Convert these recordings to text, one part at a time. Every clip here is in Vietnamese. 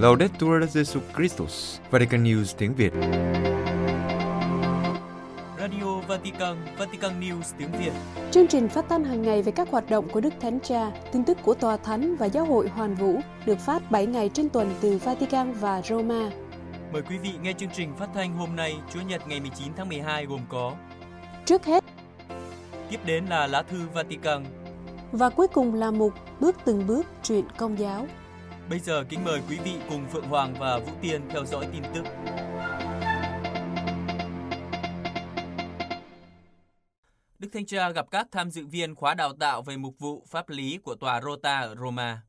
Laudetur Jesus Christus, Vatican News tiếng Việt. Radio Vatican, Vatican News tiếng Việt. Chương trình phát thanh hàng ngày về các hoạt động của Đức Thánh Cha, tin tức của Tòa Thánh và Giáo hội Hoàn Vũ được phát 7 ngày trên tuần từ Vatican và Roma. Mời quý vị nghe chương trình phát thanh hôm nay, Chúa Nhật ngày 19 tháng 12 gồm có Trước hết, Tiếp đến là lá thư Vatican. và cuối cùng là mục Bước từng bước truyện công giáo. Bây giờ kính mời quý vị cùng Phượng Hoàng và Vũ Tiên theo dõi tin tức. Đức Thanh Cha gặp các tham dự viên khóa đào tạo về mục vụ pháp lý của tòa Rota ở Roma.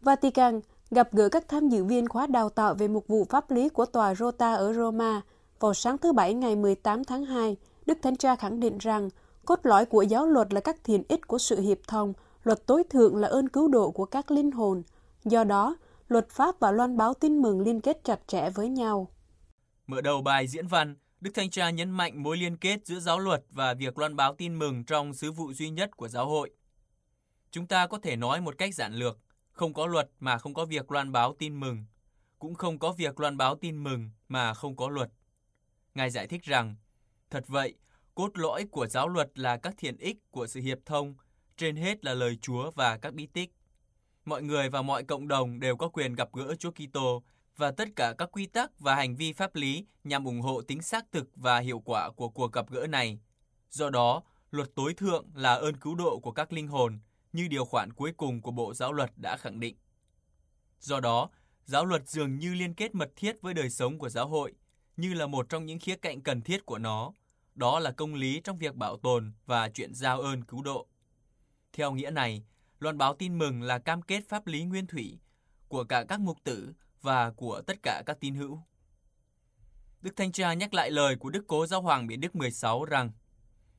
Vatican gặp gỡ các tham dự viên khóa đào tạo về mục vụ pháp lý của tòa Rota ở Roma vào sáng thứ Bảy ngày 18 tháng 2. Đức Thánh Cha khẳng định rằng cốt lõi của giáo luật là các thiền ích của sự hiệp thông, luật tối thượng là ơn cứu độ của các linh hồn. Do đó, luật pháp và loan báo tin mừng liên kết chặt chẽ với nhau. Mở đầu bài diễn văn, Đức Thanh Cha nhấn mạnh mối liên kết giữa giáo luật và việc loan báo tin mừng trong sứ vụ duy nhất của giáo hội. Chúng ta có thể nói một cách giản lược, không có luật mà không có việc loan báo tin mừng, cũng không có việc loan báo tin mừng mà không có luật. Ngài giải thích rằng, thật vậy, cốt lõi của giáo luật là các thiện ích của sự hiệp thông, trên hết là lời Chúa và các bí tích. Mọi người và mọi cộng đồng đều có quyền gặp gỡ Chúa Kitô và tất cả các quy tắc và hành vi pháp lý nhằm ủng hộ tính xác thực và hiệu quả của cuộc gặp gỡ này. Do đó, luật tối thượng là ơn cứu độ của các linh hồn, như điều khoản cuối cùng của Bộ Giáo luật đã khẳng định. Do đó, giáo luật dường như liên kết mật thiết với đời sống của giáo hội, như là một trong những khía cạnh cần thiết của nó, đó là công lý trong việc bảo tồn và chuyện giao ơn cứu độ. Theo nghĩa này, loan báo tin mừng là cam kết pháp lý nguyên thủy của cả các mục tử và của tất cả các tín hữu. Đức Thanh Cha nhắc lại lời của Đức Cố Giáo Hoàng Biển Đức 16 rằng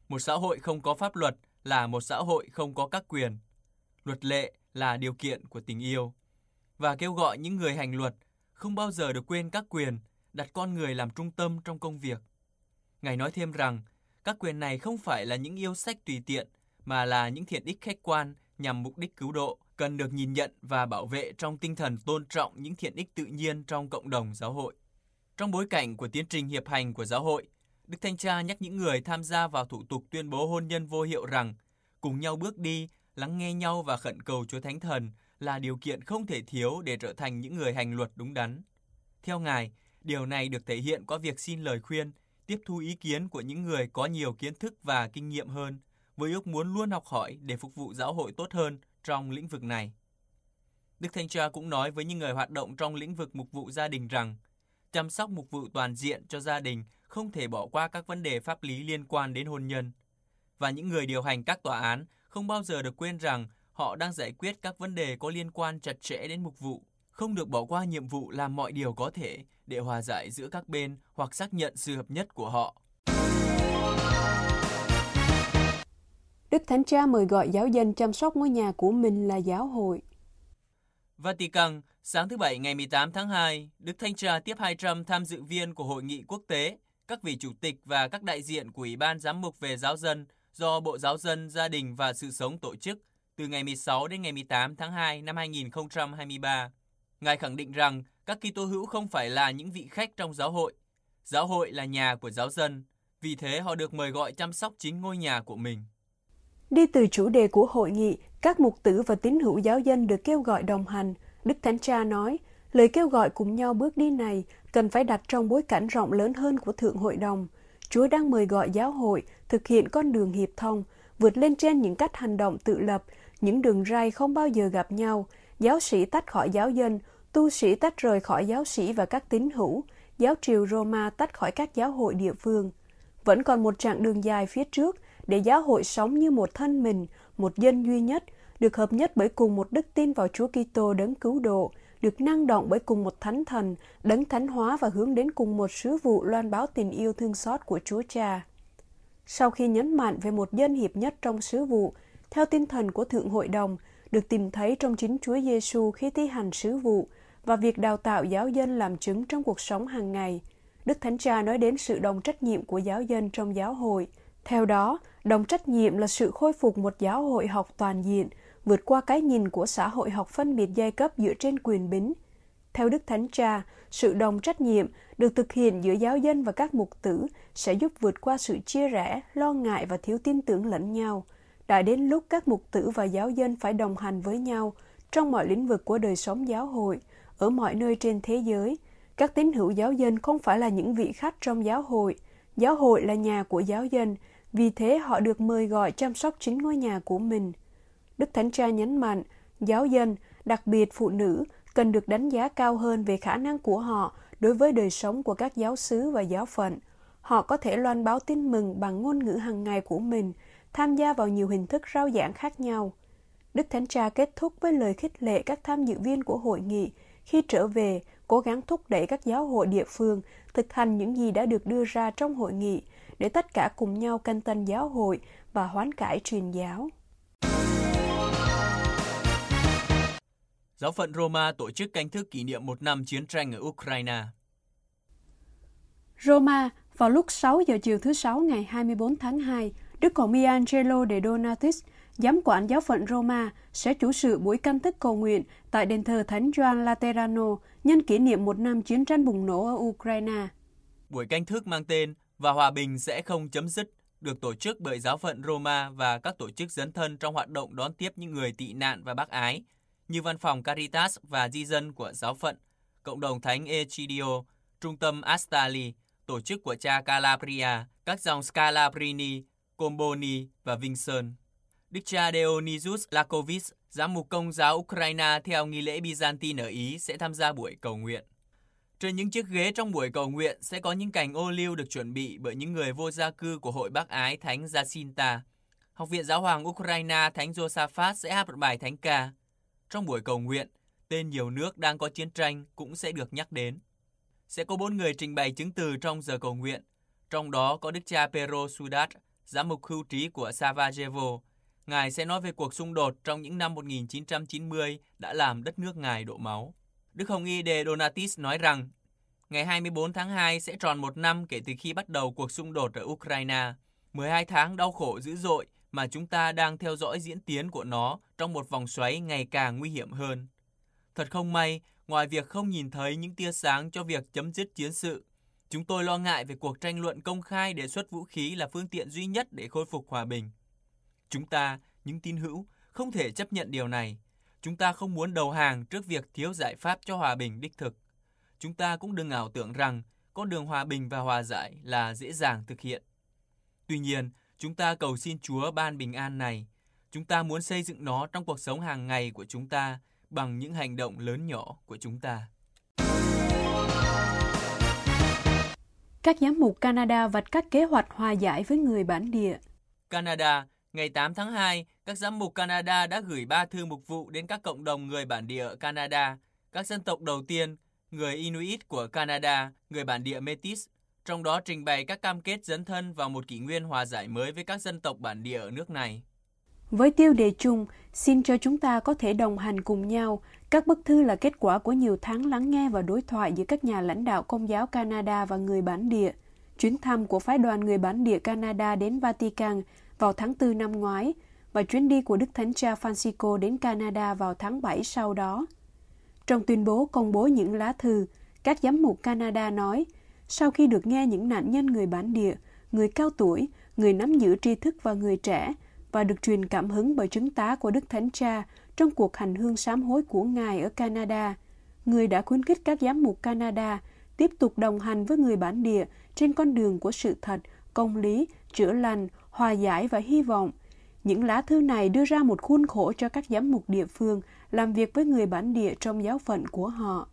một xã hội không có pháp luật là một xã hội không có các quyền. Luật lệ là điều kiện của tình yêu. Và kêu gọi những người hành luật không bao giờ được quên các quyền, đặt con người làm trung tâm trong công việc. Ngài nói thêm rằng, các quyền này không phải là những yêu sách tùy tiện, mà là những thiện ích khách quan nhằm mục đích cứu độ, cần được nhìn nhận và bảo vệ trong tinh thần tôn trọng những thiện ích tự nhiên trong cộng đồng giáo hội. Trong bối cảnh của tiến trình hiệp hành của giáo hội, Đức Thanh Cha nhắc những người tham gia vào thủ tục tuyên bố hôn nhân vô hiệu rằng cùng nhau bước đi, lắng nghe nhau và khẩn cầu Chúa Thánh Thần là điều kiện không thể thiếu để trở thành những người hành luật đúng đắn. Theo Ngài, điều này được thể hiện qua việc xin lời khuyên, tiếp thu ý kiến của những người có nhiều kiến thức và kinh nghiệm hơn, với ước muốn luôn học hỏi để phục vụ giáo hội tốt hơn trong lĩnh vực này. Đức Thanh Cha cũng nói với những người hoạt động trong lĩnh vực mục vụ gia đình rằng chăm sóc mục vụ toàn diện cho gia đình không thể bỏ qua các vấn đề pháp lý liên quan đến hôn nhân. Và những người điều hành các tòa án không bao giờ được quên rằng họ đang giải quyết các vấn đề có liên quan chặt chẽ đến mục vụ, không được bỏ qua nhiệm vụ làm mọi điều có thể để hòa giải giữa các bên hoặc xác nhận sự hợp nhất của họ. Đức Thánh Cha mời gọi giáo dân chăm sóc ngôi nhà của mình là giáo hội. Vatican, sáng thứ Bảy ngày 18 tháng 2, Đức Thánh Cha tiếp 200 tham dự viên của hội nghị quốc tế, các vị chủ tịch và các đại diện của Ủy ban Giám mục về giáo dân do Bộ Giáo dân, Gia đình và Sự sống tổ chức từ ngày 16 đến ngày 18 tháng 2 năm 2023. Ngài khẳng định rằng các Kitô hữu không phải là những vị khách trong giáo hội. Giáo hội là nhà của giáo dân, vì thế họ được mời gọi chăm sóc chính ngôi nhà của mình. Đi từ chủ đề của hội nghị, các mục tử và tín hữu giáo dân được kêu gọi đồng hành. Đức Thánh Cha nói, lời kêu gọi cùng nhau bước đi này cần phải đặt trong bối cảnh rộng lớn hơn của Thượng Hội đồng. Chúa đang mời gọi giáo hội thực hiện con đường hiệp thông, vượt lên trên những cách hành động tự lập, những đường ray không bao giờ gặp nhau, giáo sĩ tách khỏi giáo dân, tu sĩ tách rời khỏi giáo sĩ và các tín hữu, giáo triều Roma tách khỏi các giáo hội địa phương. Vẫn còn một chặng đường dài phía trước để giáo hội sống như một thân mình, một dân duy nhất, được hợp nhất bởi cùng một đức tin vào Chúa Kitô đấng cứu độ, được năng động bởi cùng một thánh thần, đấng thánh hóa và hướng đến cùng một sứ vụ loan báo tình yêu thương xót của Chúa Cha. Sau khi nhấn mạnh về một dân hiệp nhất trong sứ vụ, theo tinh thần của Thượng Hội đồng, được tìm thấy trong chính Chúa Giêsu khi thi hành sứ vụ và việc đào tạo giáo dân làm chứng trong cuộc sống hàng ngày. Đức Thánh Cha nói đến sự đồng trách nhiệm của giáo dân trong giáo hội. Theo đó, đồng trách nhiệm là sự khôi phục một giáo hội học toàn diện, vượt qua cái nhìn của xã hội học phân biệt giai cấp dựa trên quyền bính. Theo Đức Thánh Cha, sự đồng trách nhiệm được thực hiện giữa giáo dân và các mục tử sẽ giúp vượt qua sự chia rẽ, lo ngại và thiếu tin tưởng lẫn nhau. Đã đến lúc các mục tử và giáo dân phải đồng hành với nhau trong mọi lĩnh vực của đời sống giáo hội, ở mọi nơi trên thế giới. Các tín hữu giáo dân không phải là những vị khách trong giáo hội. Giáo hội là nhà của giáo dân, vì thế họ được mời gọi chăm sóc chính ngôi nhà của mình. Đức Thánh Cha nhấn mạnh, giáo dân, đặc biệt phụ nữ, cần được đánh giá cao hơn về khả năng của họ đối với đời sống của các giáo sứ và giáo phận. Họ có thể loan báo tin mừng bằng ngôn ngữ hàng ngày của mình, tham gia vào nhiều hình thức rao giảng khác nhau. Đức Thánh Cha kết thúc với lời khích lệ các tham dự viên của hội nghị khi trở về, cố gắng thúc đẩy các giáo hội địa phương thực hành những gì đã được đưa ra trong hội nghị để tất cả cùng nhau canh tân giáo hội và hoán cải truyền giáo. Giáo phận Roma tổ chức canh thức kỷ niệm một năm chiến tranh ở Ukraine. Roma, vào lúc 6 giờ chiều thứ Sáu ngày 24 tháng 2, Đức Hồng Y Angelo de Donatis, giám quản giáo phận Roma, sẽ chủ sự buổi canh thức cầu nguyện tại đền thờ Thánh Gioan Laterano nhân kỷ niệm một năm chiến tranh bùng nổ ở Ukraine. Buổi canh thức mang tên và hòa bình sẽ không chấm dứt được tổ chức bởi giáo phận Roma và các tổ chức dấn thân trong hoạt động đón tiếp những người tị nạn và bác ái, như văn phòng Caritas và di dân của giáo phận, cộng đồng thánh Egidio, trung tâm Astali, tổ chức của cha Calabria, các dòng Scalabrini, Comboni và Vinson. Đức cha Dionysius Lakovis, giám mục công giáo Ukraine theo nghi lễ Byzantine ở Ý sẽ tham gia buổi cầu nguyện. Trên những chiếc ghế trong buổi cầu nguyện sẽ có những cành ô liu được chuẩn bị bởi những người vô gia cư của Hội Bác Ái Thánh Jacinta. Học viện Giáo hoàng Ukraine Thánh Josaphat sẽ hát một bài thánh ca. Trong buổi cầu nguyện, tên nhiều nước đang có chiến tranh cũng sẽ được nhắc đến. Sẽ có bốn người trình bày chứng từ trong giờ cầu nguyện, trong đó có Đức cha Pero Sudat, giám mục hưu trí của Sarajevo. Ngài sẽ nói về cuộc xung đột trong những năm 1990 đã làm đất nước Ngài đổ máu. Đức Hồng Y De Donatis nói rằng, ngày 24 tháng 2 sẽ tròn một năm kể từ khi bắt đầu cuộc xung đột ở Ukraine. 12 tháng đau khổ dữ dội mà chúng ta đang theo dõi diễn tiến của nó trong một vòng xoáy ngày càng nguy hiểm hơn. Thật không may, ngoài việc không nhìn thấy những tia sáng cho việc chấm dứt chiến sự, chúng tôi lo ngại về cuộc tranh luận công khai đề xuất vũ khí là phương tiện duy nhất để khôi phục hòa bình. Chúng ta, những tín hữu, không thể chấp nhận điều này. Chúng ta không muốn đầu hàng trước việc thiếu giải pháp cho hòa bình đích thực. Chúng ta cũng đừng ảo tưởng rằng con đường hòa bình và hòa giải là dễ dàng thực hiện. Tuy nhiên, chúng ta cầu xin Chúa ban bình an này. Chúng ta muốn xây dựng nó trong cuộc sống hàng ngày của chúng ta bằng những hành động lớn nhỏ của chúng ta. Các giám mục Canada vạch các kế hoạch hòa giải với người bản địa. Canada, ngày 8 tháng 2, các giám mục Canada đã gửi ba thư mục vụ đến các cộng đồng người bản địa Canada, các dân tộc đầu tiên, người Inuit của Canada, người bản địa Métis, trong đó trình bày các cam kết dấn thân vào một kỷ nguyên hòa giải mới với các dân tộc bản địa ở nước này. Với tiêu đề chung, xin cho chúng ta có thể đồng hành cùng nhau. Các bức thư là kết quả của nhiều tháng lắng nghe và đối thoại giữa các nhà lãnh đạo công giáo Canada và người bản địa. Chuyến thăm của phái đoàn người bản địa Canada đến Vatican vào tháng 4 năm ngoái và chuyến đi của Đức Thánh Cha Francisco đến Canada vào tháng 7 sau đó. Trong tuyên bố công bố những lá thư, các giám mục Canada nói, sau khi được nghe những nạn nhân người bản địa, người cao tuổi, người nắm giữ tri thức và người trẻ, và được truyền cảm hứng bởi chứng tá của Đức Thánh Cha trong cuộc hành hương sám hối của Ngài ở Canada. Người đã khuyến khích các giám mục Canada tiếp tục đồng hành với người bản địa trên con đường của sự thật, công lý, chữa lành, hòa giải và hy vọng. Những lá thư này đưa ra một khuôn khổ cho các giám mục địa phương làm việc với người bản địa trong giáo phận của họ.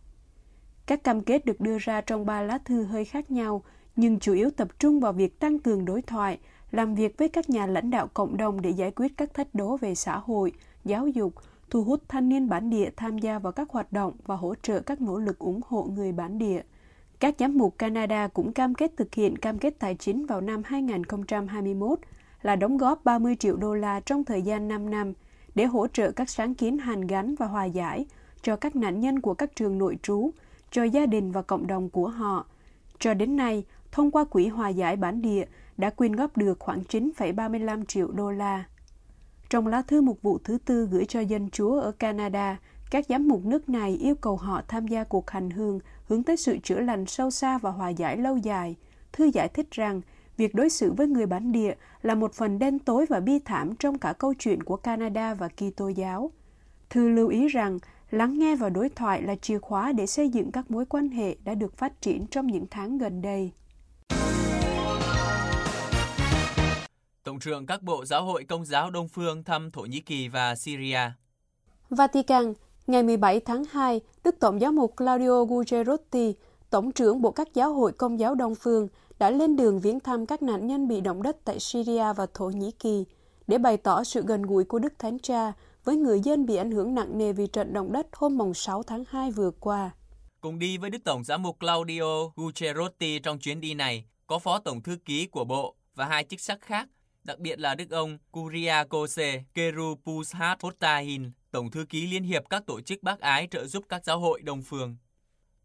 Các cam kết được đưa ra trong ba lá thư hơi khác nhau, nhưng chủ yếu tập trung vào việc tăng cường đối thoại, làm việc với các nhà lãnh đạo cộng đồng để giải quyết các thách đố về xã hội, giáo dục, thu hút thanh niên bản địa tham gia vào các hoạt động và hỗ trợ các nỗ lực ủng hộ người bản địa. Các giám mục Canada cũng cam kết thực hiện cam kết tài chính vào năm 2021 là đóng góp 30 triệu đô la trong thời gian 5 năm để hỗ trợ các sáng kiến hàn gắn và hòa giải cho các nạn nhân của các trường nội trú, cho gia đình và cộng đồng của họ. Cho đến nay, thông qua Quỹ Hòa giải bản địa đã quyên góp được khoảng 9,35 triệu đô la. Trong lá thư mục vụ thứ tư gửi cho dân chúa ở Canada, các giám mục nước này yêu cầu họ tham gia cuộc hành hương hướng tới sự chữa lành sâu xa và hòa giải lâu dài. Thư giải thích rằng, việc đối xử với người bản địa là một phần đen tối và bi thảm trong cả câu chuyện của Canada và Kitô giáo. Thư lưu ý rằng, lắng nghe và đối thoại là chìa khóa để xây dựng các mối quan hệ đã được phát triển trong những tháng gần đây. Tổng trưởng các bộ giáo hội công giáo Đông Phương thăm Thổ Nhĩ Kỳ và Syria. Vatican, ngày 17 tháng 2, Đức Tổng giáo mục Claudio Gugerotti, Tổng trưởng Bộ các giáo hội công giáo Đông Phương, đã lên đường viếng thăm các nạn nhân bị động đất tại Syria và Thổ Nhĩ Kỳ để bày tỏ sự gần gũi của Đức Thánh Cha với người dân bị ảnh hưởng nặng nề vì trận động đất hôm mùng 6 tháng 2 vừa qua. Cùng đi với Đức Tổng giám mục Claudio Gugerotti trong chuyến đi này, có Phó Tổng Thư ký của Bộ và hai chức sắc khác, đặc biệt là Đức ông Kuriakose Kerupushat Hotahin, Tổng Thư ký Liên hiệp các tổ chức bác ái trợ giúp các giáo hội đồng Phương.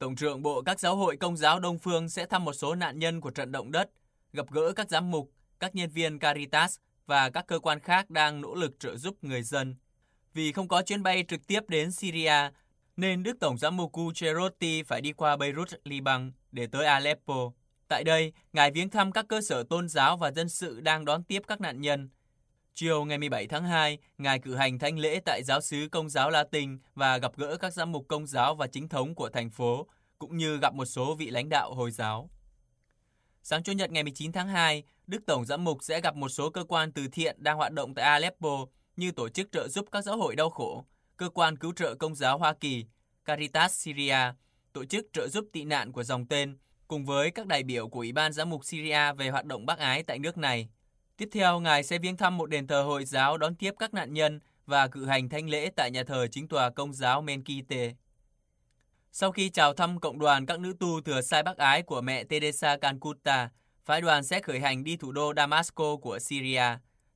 Tổng trưởng Bộ các giáo hội công giáo Đông Phương sẽ thăm một số nạn nhân của trận động đất, gặp gỡ các giám mục, các nhân viên Caritas và các cơ quan khác đang nỗ lực trợ giúp người dân. Vì không có chuyến bay trực tiếp đến Syria, nên Đức Tổng giám mục Gucherotti phải đi qua Beirut, Liban để tới Aleppo. Tại đây, Ngài viếng thăm các cơ sở tôn giáo và dân sự đang đón tiếp các nạn nhân. Chiều ngày 17 tháng 2, Ngài cử hành thánh lễ tại giáo sứ Công giáo Latin và gặp gỡ các giám mục công giáo và chính thống của thành phố, cũng như gặp một số vị lãnh đạo Hồi giáo. Sáng Chủ nhật ngày 19 tháng 2, Đức Tổng giám mục sẽ gặp một số cơ quan từ thiện đang hoạt động tại Aleppo như tổ chức trợ giúp các giáo hội đau khổ, cơ quan cứu trợ công giáo Hoa Kỳ, Caritas Syria, tổ chức trợ giúp tị nạn của dòng tên, cùng với các đại biểu của Ủy ban Giám mục Syria về hoạt động bác ái tại nước này. Tiếp theo, Ngài sẽ viếng thăm một đền thờ Hồi giáo đón tiếp các nạn nhân và cử hành thanh lễ tại nhà thờ chính tòa công giáo Menkite. Sau khi chào thăm cộng đoàn các nữ tu thừa sai bác ái của mẹ Teresa Calcutta, phái đoàn sẽ khởi hành đi thủ đô Damasco của Syria.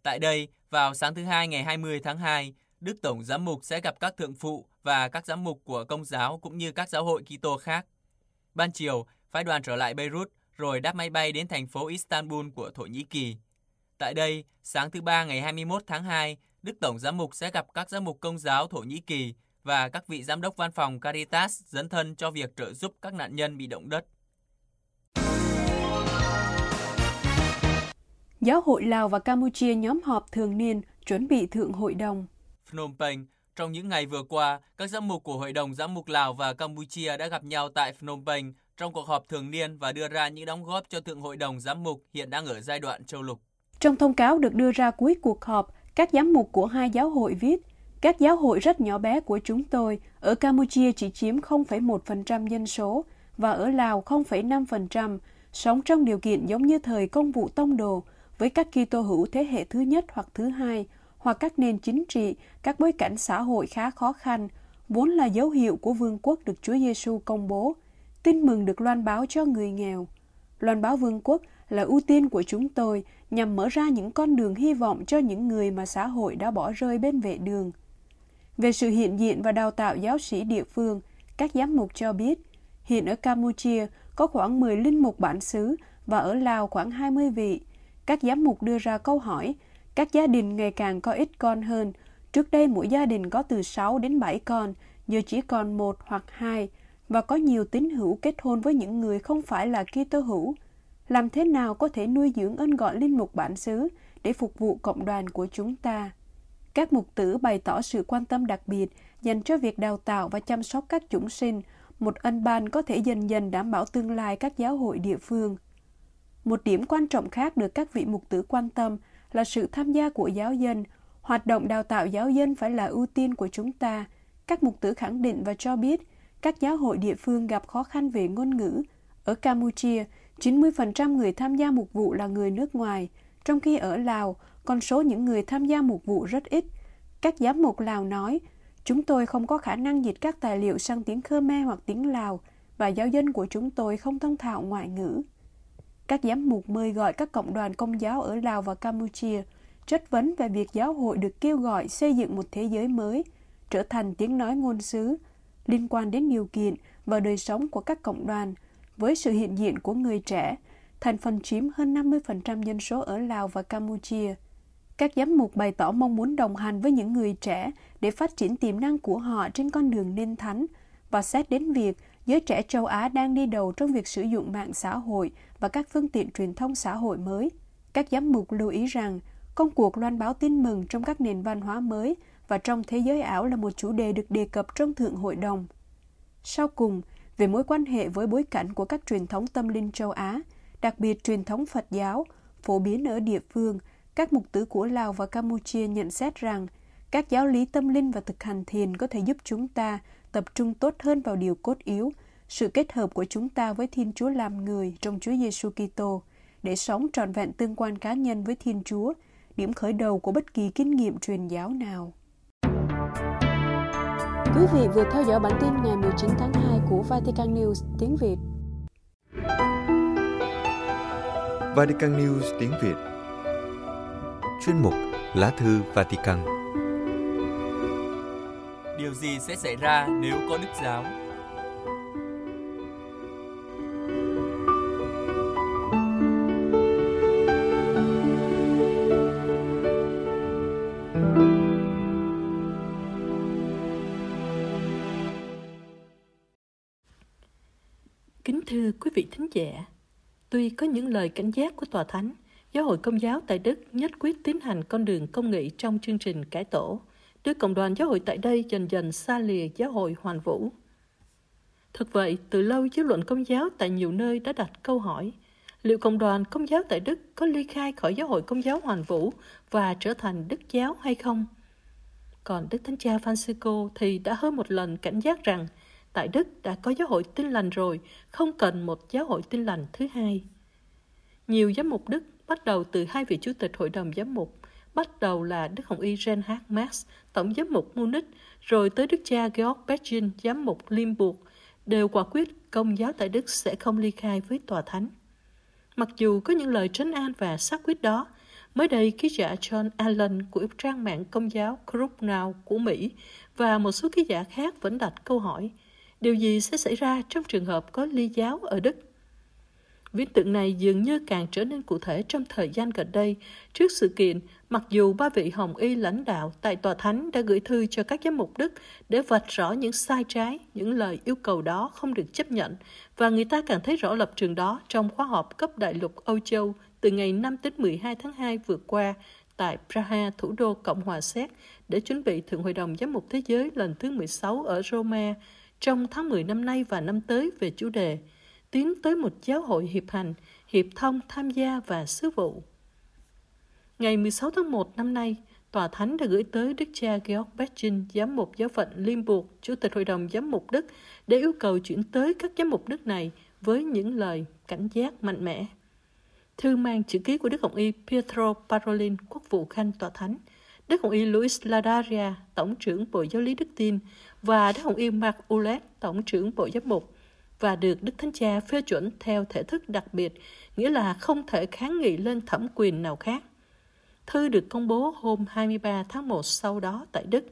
Tại đây, vào sáng thứ Hai ngày 20 tháng 2, Đức Tổng Giám mục sẽ gặp các thượng phụ và các giám mục của công giáo cũng như các giáo hội Kitô khác. Ban chiều, phái đoàn trở lại Beirut rồi đáp máy bay đến thành phố Istanbul của Thổ Nhĩ Kỳ. Tại đây, sáng thứ Ba ngày 21 tháng 2, Đức Tổng Giám mục sẽ gặp các giám mục công giáo Thổ Nhĩ Kỳ và các vị giám đốc văn phòng Caritas dấn thân cho việc trợ giúp các nạn nhân bị động đất. Giáo hội Lào và Campuchia nhóm họp thường niên chuẩn bị thượng hội đồng. Phnom Penh, trong những ngày vừa qua, các giám mục của Hội đồng Giám mục Lào và Campuchia đã gặp nhau tại Phnom Penh trong cuộc họp thường niên và đưa ra những đóng góp cho Thượng Hội đồng Giám mục hiện đang ở giai đoạn châu lục. Trong thông cáo được đưa ra cuối cuộc họp, các giám mục của hai giáo hội viết, các giáo hội rất nhỏ bé của chúng tôi ở Campuchia chỉ chiếm 0,1% dân số và ở Lào 0,5%, sống trong điều kiện giống như thời công vụ tông đồ với các Kitô hữu thế hệ thứ nhất hoặc thứ hai, hoặc các nền chính trị, các bối cảnh xã hội khá khó khăn, vốn là dấu hiệu của vương quốc được Chúa Giêsu công bố. Tin mừng được loan báo cho người nghèo. Loan báo vương quốc là ưu tiên của chúng tôi nhằm mở ra những con đường hy vọng cho những người mà xã hội đã bỏ rơi bên vệ đường. Về sự hiện diện và đào tạo giáo sĩ địa phương, các giám mục cho biết, hiện ở Campuchia có khoảng 10 linh mục bản xứ và ở Lào khoảng 20 vị. Các giám mục đưa ra câu hỏi, các gia đình ngày càng có ít con hơn. Trước đây mỗi gia đình có từ 6 đến 7 con, giờ chỉ còn một hoặc hai, và có nhiều tín hữu kết hôn với những người không phải là Kitô hữu. Làm thế nào có thể nuôi dưỡng ân gọi linh mục bản xứ để phục vụ cộng đoàn của chúng ta? Các mục tử bày tỏ sự quan tâm đặc biệt dành cho việc đào tạo và chăm sóc các chúng sinh, một ân ban có thể dần dần đảm bảo tương lai các giáo hội địa phương. Một điểm quan trọng khác được các vị mục tử quan tâm là sự tham gia của giáo dân. Hoạt động đào tạo giáo dân phải là ưu tiên của chúng ta. Các mục tử khẳng định và cho biết các giáo hội địa phương gặp khó khăn về ngôn ngữ. Ở Campuchia, 90% người tham gia mục vụ là người nước ngoài, trong khi ở Lào, con số những người tham gia mục vụ rất ít. Các giám mục Lào nói, chúng tôi không có khả năng dịch các tài liệu sang tiếng Khmer hoặc tiếng Lào và giáo dân của chúng tôi không thông thạo ngoại ngữ. Các giám mục mời gọi các cộng đoàn công giáo ở Lào và Campuchia chất vấn về việc giáo hội được kêu gọi xây dựng một thế giới mới, trở thành tiếng nói ngôn sứ, liên quan đến điều kiện và đời sống của các cộng đoàn, với sự hiện diện của người trẻ, thành phần chiếm hơn 50% dân số ở Lào và Campuchia. Các giám mục bày tỏ mong muốn đồng hành với những người trẻ để phát triển tiềm năng của họ trên con đường nên thánh và xét đến việc giới trẻ châu Á đang đi đầu trong việc sử dụng mạng xã hội và các phương tiện truyền thông xã hội mới. Các giám mục lưu ý rằng công cuộc loan báo tin mừng trong các nền văn hóa mới và trong thế giới ảo là một chủ đề được đề cập trong Thượng Hội đồng. Sau cùng, về mối quan hệ với bối cảnh của các truyền thống tâm linh châu Á, đặc biệt truyền thống Phật giáo, phổ biến ở địa phương, các mục tử của Lào và Campuchia nhận xét rằng các giáo lý tâm linh và thực hành thiền có thể giúp chúng ta tập trung tốt hơn vào điều cốt yếu, sự kết hợp của chúng ta với Thiên Chúa làm người trong Chúa Giêsu Kitô để sống trọn vẹn tương quan cá nhân với Thiên Chúa, điểm khởi đầu của bất kỳ kinh nghiệm truyền giáo nào. Quý vị vừa theo dõi bản tin ngày 19 tháng 2 của Vatican News tiếng Việt. Vatican News tiếng Việt Chuyên mục Lá thư Vatican Điều gì sẽ xảy ra nếu có Đức Giáo? Thưa quý vị thính giả, tuy có những lời cảnh giác của Tòa Thánh, Giáo hội Công giáo tại Đức nhất quyết tiến hành con đường công nghị trong chương trình cải tổ, đưa cộng đoàn giáo hội tại đây dần dần xa lìa giáo hội hoàn vũ. Thực vậy, từ lâu dư luận công giáo tại nhiều nơi đã đặt câu hỏi, liệu cộng đoàn công giáo tại Đức có ly khai khỏi giáo hội công giáo hoàn vũ và trở thành đức giáo hay không? Còn Đức Thánh Cha Francisco thì đã hơn một lần cảnh giác rằng tại Đức đã có giáo hội tin lành rồi, không cần một giáo hội tin lành thứ hai. Nhiều giám mục Đức bắt đầu từ hai vị chủ tịch hội đồng giám mục, bắt đầu là Đức Hồng Y Reinhard Marx, tổng giám mục Munich, rồi tới Đức cha Georg Petrин, giám mục Limburg, đều quả quyết công giáo tại Đức sẽ không ly khai với tòa thánh. Mặc dù có những lời trấn an và xác quyết đó, mới đây ký giả John Allen của trang mạng công giáo Group Now của Mỹ và một số ký giả khác vẫn đặt câu hỏi – Điều gì sẽ xảy ra trong trường hợp có ly giáo ở Đức? Viễn tượng này dường như càng trở nên cụ thể trong thời gian gần đây, trước sự kiện mặc dù ba vị Hồng Y lãnh đạo tại Tòa Thánh đã gửi thư cho các giám mục Đức để vạch rõ những sai trái, những lời yêu cầu đó không được chấp nhận, và người ta càng thấy rõ lập trường đó trong khóa họp cấp đại lục Âu Châu từ ngày 5 đến 12 tháng 2 vừa qua tại Praha, thủ đô Cộng hòa Séc, để chuẩn bị Thượng Hội đồng Giám mục Thế giới lần thứ 16 ở Roma, trong tháng 10 năm nay và năm tới về chủ đề tiến tới một giáo hội hiệp hành, hiệp thông, tham gia và sứ vụ. Ngày 16 tháng 1 năm nay, Tòa Thánh đã gửi tới Đức cha Georg Bechin, giám mục giáo phận Limburg, Chủ tịch Hội đồng Giám mục Đức, để yêu cầu chuyển tới các giám mục Đức này với những lời cảnh giác mạnh mẽ. Thư mang chữ ký của Đức Hồng Y Pietro Parolin, quốc vụ khanh Tòa Thánh, Đức Hồng Y Luis Ladaria, Tổng trưởng Bộ Giáo lý Đức Tin, và Đức Hồng Y Mark Ulet, Tổng trưởng Bộ Giám mục, và được Đức Thánh Cha phê chuẩn theo thể thức đặc biệt, nghĩa là không thể kháng nghị lên thẩm quyền nào khác. Thư được công bố hôm 23 tháng 1 sau đó tại Đức.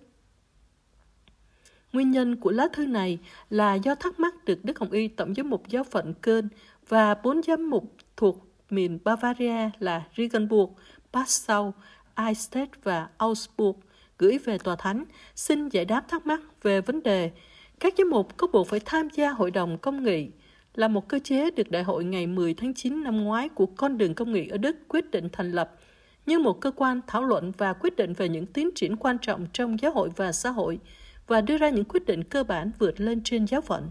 Nguyên nhân của lá thư này là do thắc mắc được Đức Hồng Y Tổng giám mục giáo phận Köln và bốn giám mục thuộc miền Bavaria là Regensburg, Passau, Eichstätt và Augsburg gửi về tòa thánh xin giải đáp thắc mắc về vấn đề các giám mục có buộc phải tham gia hội đồng công nghị là một cơ chế được đại hội ngày 10 tháng 9 năm ngoái của con đường công nghị ở Đức quyết định thành lập như một cơ quan thảo luận và quyết định về những tiến triển quan trọng trong giáo hội và xã hội và đưa ra những quyết định cơ bản vượt lên trên giáo phận.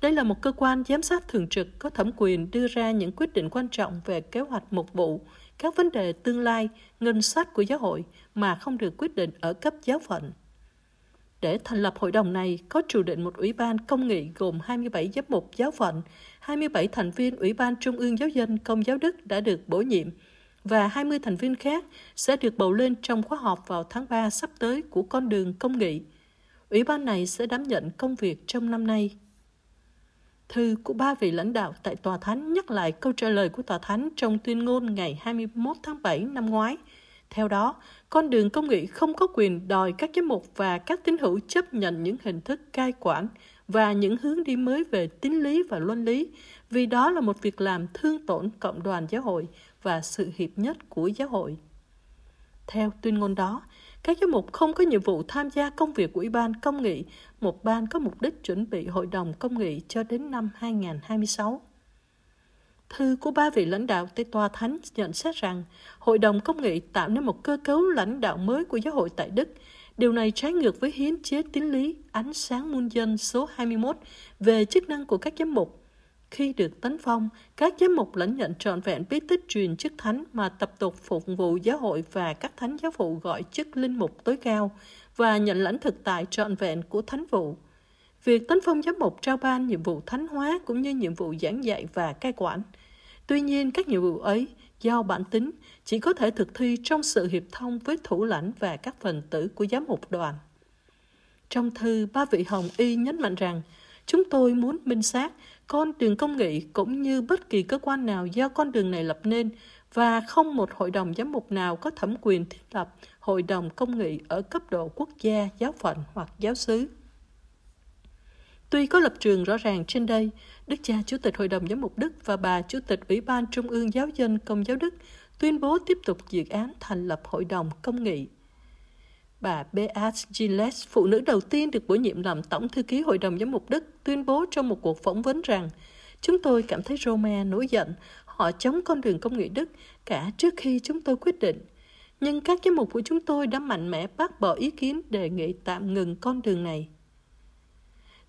Đây là một cơ quan giám sát thường trực có thẩm quyền đưa ra những quyết định quan trọng về kế hoạch mục vụ, các vấn đề tương lai, ngân sách của giáo hội mà không được quyết định ở cấp giáo phận. Để thành lập hội đồng này, có chủ định một ủy ban công nghị gồm 27 giám mục giáo phận, 27 thành viên Ủy ban Trung ương Giáo dân Công giáo Đức đã được bổ nhiệm, và 20 thành viên khác sẽ được bầu lên trong khóa họp vào tháng 3 sắp tới của con đường công nghị. Ủy ban này sẽ đảm nhận công việc trong năm nay. Thư của ba vị lãnh đạo tại Tòa Thánh nhắc lại câu trả lời của Tòa Thánh trong tuyên ngôn ngày 21 tháng 7 năm ngoái. Theo đó, con đường công nghị không có quyền đòi các giám mục và các tín hữu chấp nhận những hình thức cai quản và những hướng đi mới về tín lý và luân lý, vì đó là một việc làm thương tổn cộng đoàn giáo hội và sự hiệp nhất của giáo hội. Theo tuyên ngôn đó, các giám mục không có nhiệm vụ tham gia công việc của Ủy ban Công nghị, một ban có mục đích chuẩn bị Hội đồng Công nghị cho đến năm 2026. Thư của ba vị lãnh đạo tại Tòa Thánh nhận xét rằng Hội đồng Công nghị tạo nên một cơ cấu lãnh đạo mới của giáo hội tại Đức. Điều này trái ngược với hiến chế tín lý ánh sáng muôn dân số 21 về chức năng của các giám mục khi được tấn phong, các giám mục lãnh nhận trọn vẹn bí tích truyền chức thánh mà tập tục phục vụ giáo hội và các thánh giáo phụ gọi chức linh mục tối cao và nhận lãnh thực tại trọn vẹn của thánh vụ. Việc tấn phong giám mục trao ban nhiệm vụ thánh hóa cũng như nhiệm vụ giảng dạy và cai quản. Tuy nhiên, các nhiệm vụ ấy do bản tính chỉ có thể thực thi trong sự hiệp thông với thủ lãnh và các phần tử của giám mục đoàn. Trong thư, ba vị Hồng Y nhấn mạnh rằng, chúng tôi muốn minh xác con đường công nghị cũng như bất kỳ cơ quan nào do con đường này lập nên và không một hội đồng giám mục nào có thẩm quyền thiết lập hội đồng công nghị ở cấp độ quốc gia, giáo phận hoặc giáo xứ. Tuy có lập trường rõ ràng trên đây, Đức cha Chủ tịch Hội đồng Giám mục Đức và bà Chủ tịch Ủy ban Trung ương Giáo dân Công giáo Đức tuyên bố tiếp tục dự án thành lập Hội đồng Công nghị. Bà Beat Gilles, phụ nữ đầu tiên được bổ nhiệm làm Tổng Thư ký Hội đồng Giám mục Đức, tuyên bố trong một cuộc phỏng vấn rằng Chúng tôi cảm thấy Roma e, nổi giận, họ chống con đường công nghệ Đức cả trước khi chúng tôi quyết định. Nhưng các giám mục của chúng tôi đã mạnh mẽ bác bỏ ý kiến đề nghị tạm ngừng con đường này.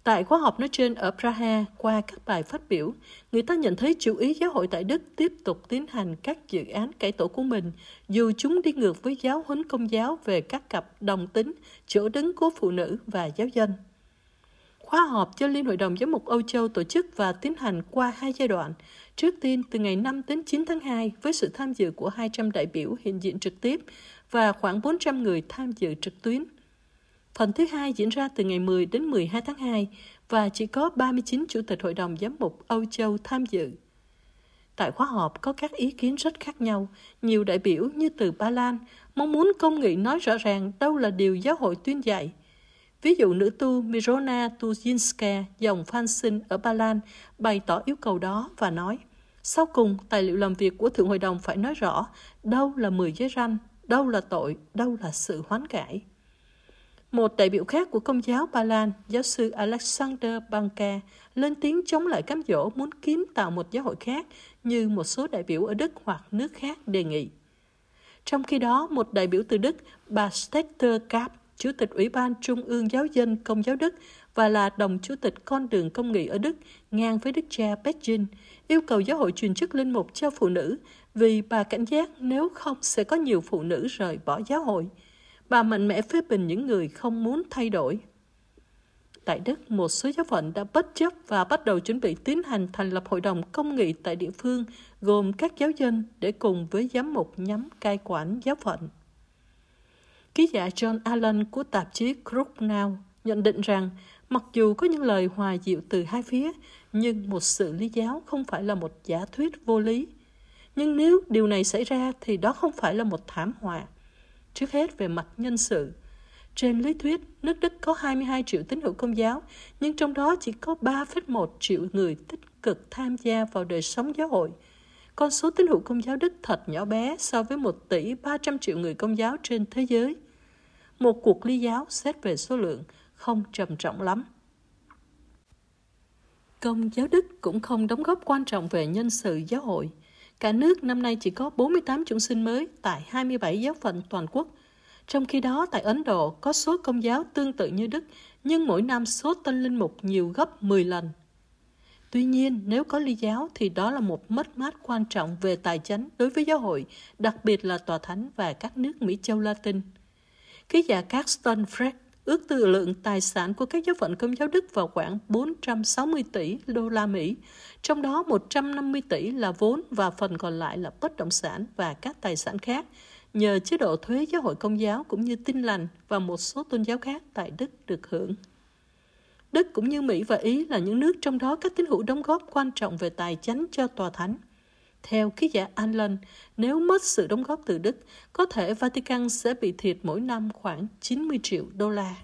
Tại khóa họp nói trên ở Praha, qua các bài phát biểu, người ta nhận thấy chủ ý giáo hội tại Đức tiếp tục tiến hành các dự án cải tổ của mình, dù chúng đi ngược với giáo huấn công giáo về các cặp đồng tính, chỗ đứng của phụ nữ và giáo dân. Khóa họp do Liên hội đồng Giám mục Âu Châu tổ chức và tiến hành qua hai giai đoạn. Trước tiên từ ngày 5 đến 9 tháng 2 với sự tham dự của 200 đại biểu hiện diện trực tiếp và khoảng 400 người tham dự trực tuyến. Phần thứ hai diễn ra từ ngày 10 đến 12 tháng 2 và chỉ có 39 chủ tịch Hội đồng Giám mục Âu Châu tham dự. Tại khóa họp có các ý kiến rất khác nhau. Nhiều đại biểu như từ Ba Lan mong muốn công nghị nói rõ ràng đâu là điều giáo hội tuyên dạy. Ví dụ nữ tu Mirona Tuzinska, dòng Phan Sinh ở Ba Lan, bày tỏ yêu cầu đó và nói Sau cùng, tài liệu làm việc của Thượng Hội đồng phải nói rõ đâu là mười giới ranh, đâu là tội, đâu là sự hoán cải. Một đại biểu khác của công giáo Ba Lan, giáo sư Alexander Banka, lên tiếng chống lại cám dỗ muốn kiến tạo một giáo hội khác như một số đại biểu ở Đức hoặc nước khác đề nghị. Trong khi đó, một đại biểu từ Đức, bà Stetter Kapp, Chủ tịch Ủy ban Trung ương Giáo dân Công giáo Đức và là đồng chủ tịch con đường công nghị ở Đức, ngang với Đức cha Petrine, yêu cầu giáo hội truyền chức linh mục cho phụ nữ vì bà cảnh giác nếu không sẽ có nhiều phụ nữ rời bỏ giáo hội – Bà mạnh mẽ phê bình những người không muốn thay đổi. Tại Đức, một số giáo phận đã bất chấp và bắt đầu chuẩn bị tiến hành thành lập hội đồng công nghị tại địa phương, gồm các giáo dân để cùng với giám mục nhắm cai quản giáo phận. Ký giả John Allen của tạp chí Crook Now nhận định rằng mặc dù có những lời hòa dịu từ hai phía, nhưng một sự lý giáo không phải là một giả thuyết vô lý. Nhưng nếu điều này xảy ra thì đó không phải là một thảm họa. Trước hết về mặt nhân sự. Trên lý thuyết, nước Đức có 22 triệu tín hữu công giáo, nhưng trong đó chỉ có 3,1 triệu người tích cực tham gia vào đời sống giáo hội. Con số tín hữu công giáo Đức thật nhỏ bé so với 1 tỷ 300 triệu người công giáo trên thế giới. Một cuộc ly giáo xét về số lượng không trầm trọng lắm. Công giáo Đức cũng không đóng góp quan trọng về nhân sự giáo hội – Cả nước năm nay chỉ có 48 chúng sinh mới tại 27 giáo phận toàn quốc. Trong khi đó, tại Ấn Độ có số công giáo tương tự như Đức, nhưng mỗi năm số tân linh mục nhiều gấp 10 lần. Tuy nhiên, nếu có ly giáo thì đó là một mất mát quan trọng về tài chánh đối với giáo hội, đặc biệt là tòa thánh và các nước Mỹ châu Latin. Ký giả Caxton Fred ước tư lượng tài sản của các giáo phận công giáo Đức vào khoảng 460 tỷ đô la Mỹ, trong đó 150 tỷ là vốn và phần còn lại là bất động sản và các tài sản khác, nhờ chế độ thuế giáo hội công giáo cũng như tin lành và một số tôn giáo khác tại Đức được hưởng. Đức cũng như Mỹ và Ý là những nước trong đó các tín hữu đóng góp quan trọng về tài chánh cho tòa thánh. Theo ký giả Allen, nếu mất sự đóng góp từ Đức, có thể Vatican sẽ bị thiệt mỗi năm khoảng 90 triệu đô la.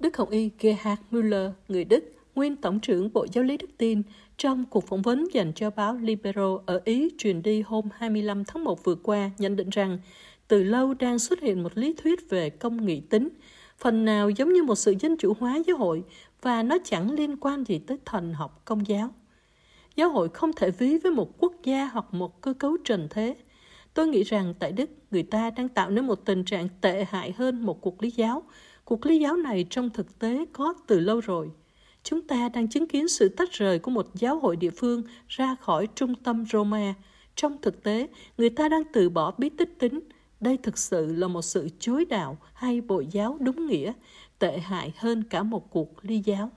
Đức Hồng Y Gerhard Müller, người Đức, nguyên Tổng trưởng Bộ Giáo lý Đức tin, trong cuộc phỏng vấn dành cho báo Libero ở Ý truyền đi hôm 25 tháng 1 vừa qua, nhận định rằng từ lâu đang xuất hiện một lý thuyết về công nghị tính, phần nào giống như một sự dân chủ hóa giáo hội và nó chẳng liên quan gì tới thần học công giáo. Giáo hội không thể ví với một quốc gia hoặc một cơ cấu trần thế. Tôi nghĩ rằng tại Đức, người ta đang tạo nên một tình trạng tệ hại hơn một cuộc lý giáo. Cuộc lý giáo này trong thực tế có từ lâu rồi. Chúng ta đang chứng kiến sự tách rời của một giáo hội địa phương ra khỏi trung tâm Roma. Trong thực tế, người ta đang từ bỏ bí tích tính. Đây thực sự là một sự chối đạo hay bội giáo đúng nghĩa, tệ hại hơn cả một cuộc ly giáo.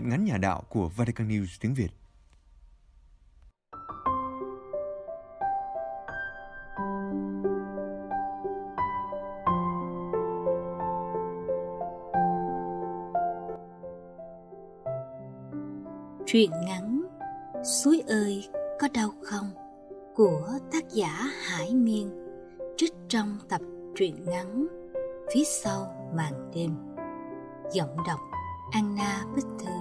Truyện ngắn nhà đạo của Vatican News tiếng Việt. Truyện ngắn Suối ơi, có đau không? Của tác giả Hải Miên, trích trong tập truyện ngắn Phía sau màn đêm. Giọng đọc Anna Bích Thư.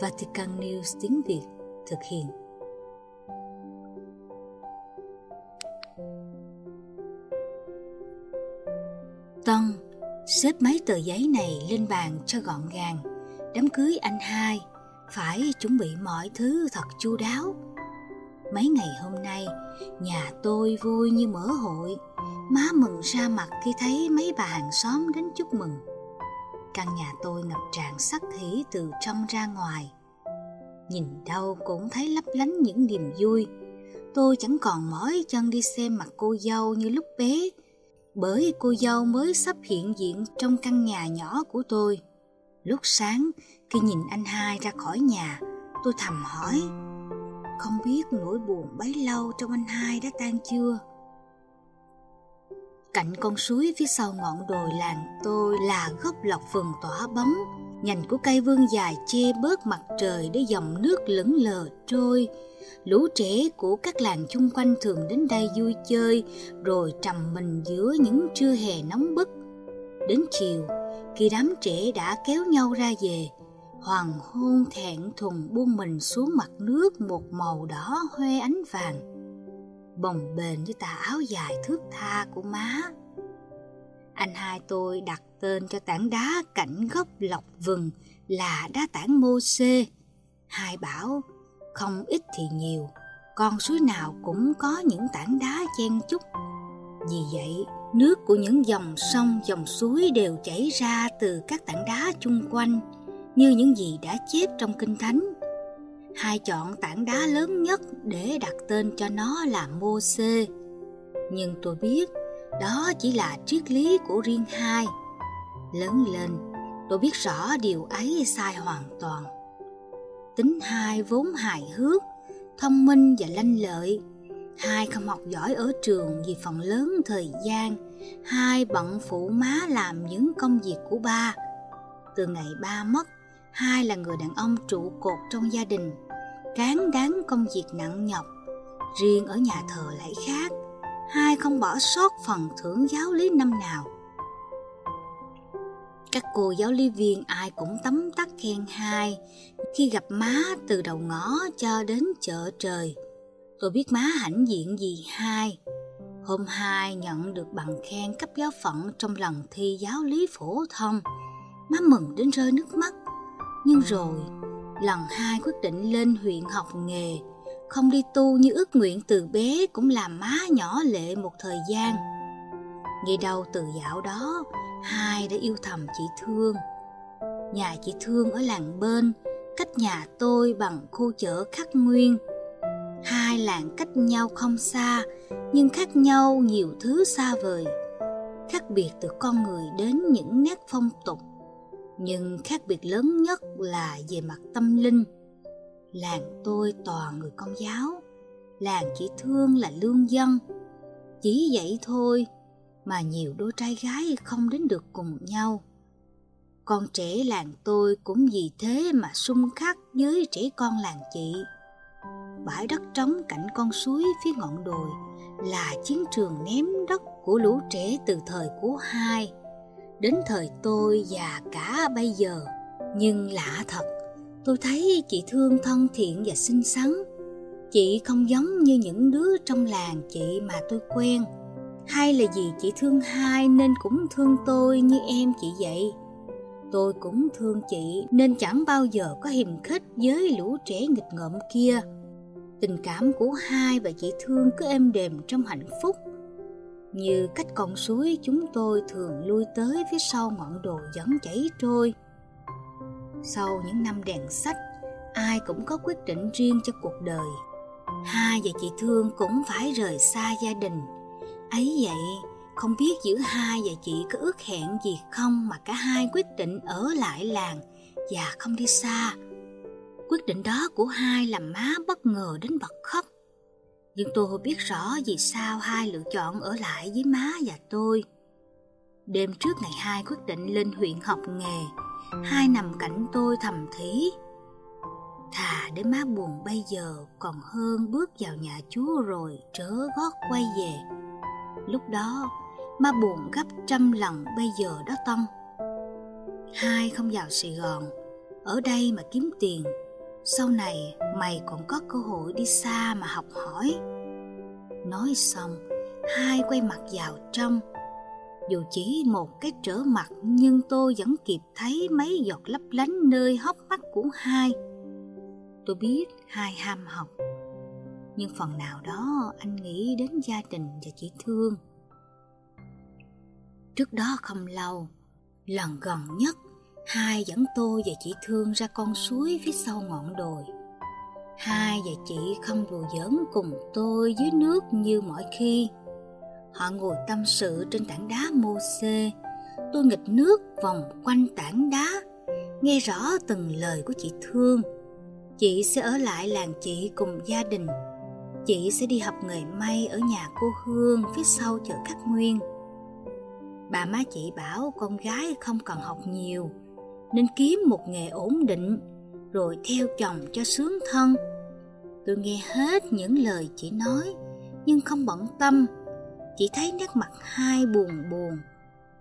Vatican News tiếng Việt thực hiện. Tân xếp mấy tờ giấy này lên bàn cho gọn gàng. Đám cưới anh hai Phải chuẩn bị mọi thứ thật chu đáo. Mấy ngày hôm nay, Nhà tôi vui như mở hội. Má mừng ra mặt khi thấy mấy bà hàng xóm đến chúc mừng căn nhà tôi ngập tràn sắc hỉ từ trong ra ngoài. Nhìn đâu cũng thấy lấp lánh những niềm vui. Tôi chẳng còn mỏi chân đi xem mặt cô dâu như lúc bé, bởi cô dâu mới sắp hiện diện trong căn nhà nhỏ của tôi. Lúc sáng, khi nhìn anh hai ra khỏi nhà, tôi thầm hỏi, không biết nỗi buồn bấy lâu trong anh hai đã tan chưa? Cạnh con suối phía sau ngọn đồi làng tôi là gốc lọc vườn tỏa bóng, nhành của cây vương dài che bớt mặt trời để dòng nước lững lờ trôi. Lũ trẻ của các làng chung quanh thường đến đây vui chơi, rồi trầm mình giữa những trưa hè nóng bức. Đến chiều, khi đám trẻ đã kéo nhau ra về, hoàng hôn thẹn thùng buông mình xuống mặt nước một màu đỏ hoe ánh vàng bồng bềnh như tà áo dài thước tha của má. Anh hai tôi đặt tên cho tảng đá cạnh gốc lọc vừng là đá tảng mô xê. Hai bảo, không ít thì nhiều, con suối nào cũng có những tảng đá chen chúc. Vì vậy, nước của những dòng sông, dòng suối đều chảy ra từ các tảng đá chung quanh, như những gì đã chép trong Kinh Thánh hai chọn tảng đá lớn nhất để đặt tên cho nó là mô xê. Nhưng tôi biết đó chỉ là triết lý của riêng hai. Lớn lên, tôi biết rõ điều ấy sai hoàn toàn. Tính hai vốn hài hước, thông minh và lanh lợi. Hai không học giỏi ở trường vì phần lớn thời gian. Hai bận phụ má làm những công việc của ba. Từ ngày ba mất, hai là người đàn ông trụ cột trong gia đình cán đáng công việc nặng nhọc. Riêng ở nhà thờ lại khác, hai không bỏ sót phần thưởng giáo lý năm nào. Các cô giáo lý viên ai cũng tấm tắc khen hai, khi gặp má từ đầu ngõ cho đến chợ trời. Tôi biết má hãnh diện gì hai. Hôm hai nhận được bằng khen cấp giáo phận trong lần thi giáo lý phổ thông. Má mừng đến rơi nước mắt. Nhưng rồi lần hai quyết định lên huyện học nghề, không đi tu như ước nguyện từ bé cũng làm má nhỏ lệ một thời gian. Nghe đâu từ dạo đó, hai đã yêu thầm chị thương. Nhà chị thương ở làng bên, cách nhà tôi bằng khu chợ khắc nguyên. Hai làng cách nhau không xa, nhưng khác nhau nhiều thứ xa vời, khác biệt từ con người đến những nét phong tục. Nhưng khác biệt lớn nhất là về mặt tâm linh. Làng tôi toàn người công giáo, làng chỉ thương là lương dân. Chỉ vậy thôi mà nhiều đôi trai gái không đến được cùng nhau. Con trẻ làng tôi cũng vì thế mà xung khắc với trẻ con làng chị. Bãi đất trống cạnh con suối phía ngọn đồi là chiến trường ném đất của lũ trẻ từ thời của hai đến thời tôi và cả bây giờ. Nhưng lạ thật, tôi thấy chị Thương thân thiện và xinh xắn. Chị không giống như những đứa trong làng chị mà tôi quen. Hay là vì chị thương hai nên cũng thương tôi như em chị vậy. Tôi cũng thương chị nên chẳng bao giờ có hiềm khích với lũ trẻ nghịch ngợm kia. Tình cảm của hai và chị thương cứ êm đềm trong hạnh phúc. Như cách con suối chúng tôi thường lui tới phía sau ngọn đồi vẫn chảy trôi. Sau những năm đèn sách, ai cũng có quyết định riêng cho cuộc đời. Hai và chị Thương cũng phải rời xa gia đình. Ấy vậy, không biết giữa hai và chị có ước hẹn gì không mà cả hai quyết định ở lại làng và không đi xa. Quyết định đó của hai làm má bất ngờ đến bật khóc. Nhưng tôi biết rõ vì sao hai lựa chọn ở lại với má và tôi. Đêm trước ngày hai quyết định lên huyện học nghề, hai nằm cạnh tôi thầm thí. Thà để má buồn bây giờ còn hơn bước vào nhà Chúa rồi trở gót quay về. Lúc đó, má buồn gấp trăm lần bây giờ đó Tâm. Hai không vào Sài Gòn, ở đây mà kiếm tiền. Sau này mày còn có cơ hội đi xa mà học hỏi. Nói xong, hai quay mặt vào trong. Dù chỉ một cái trở mặt nhưng tôi vẫn kịp thấy mấy giọt lấp lánh nơi hốc mắt của hai. Tôi biết hai ham học, nhưng phần nào đó anh nghĩ đến gia đình và chị thương. Trước đó không lâu, lần gần nhất, hai dẫn tôi và chị Thương ra con suối phía sau ngọn đồi. Hai và chị không đùa giỡn cùng tôi dưới nước như mọi khi. Họ ngồi tâm sự trên tảng đá mô xê. Tôi nghịch nước vòng quanh tảng đá, nghe rõ từng lời của chị Thương. Chị sẽ ở lại làng chị cùng gia đình. Chị sẽ đi học nghề may ở nhà cô Hương phía sau chợ Cát Nguyên. Bà má chị bảo con gái không cần học nhiều, nên kiếm một nghề ổn định rồi theo chồng cho sướng thân. Tôi nghe hết những lời chị nói, nhưng không bận tâm. Chỉ thấy nét mặt hai buồn buồn.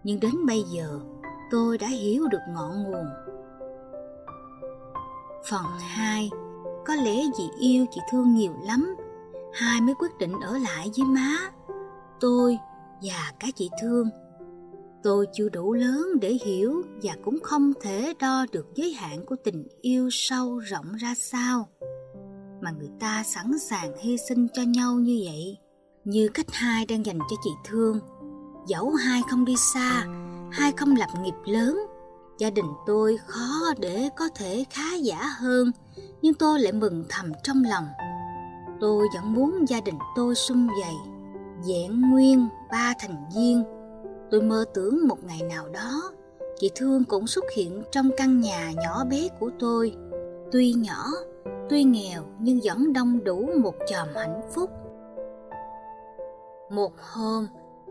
Nhưng đến bây giờ, tôi đã hiểu được ngọn nguồn. Phần 2 Có lẽ vì yêu chị thương nhiều lắm, hai mới quyết định ở lại với má. Tôi và cả chị thương tôi chưa đủ lớn để hiểu và cũng không thể đo được giới hạn của tình yêu sâu rộng ra sao. Mà người ta sẵn sàng hy sinh cho nhau như vậy, như cách hai đang dành cho chị thương. Dẫu hai không đi xa, hai không lập nghiệp lớn, gia đình tôi khó để có thể khá giả hơn, nhưng tôi lại mừng thầm trong lòng. Tôi vẫn muốn gia đình tôi sum vầy, vẹn nguyên ba thành viên. Tôi mơ tưởng một ngày nào đó, chị Thương cũng xuất hiện trong căn nhà nhỏ bé của tôi. Tuy nhỏ, tuy nghèo nhưng vẫn đông đủ một chòm hạnh phúc. Một hôm,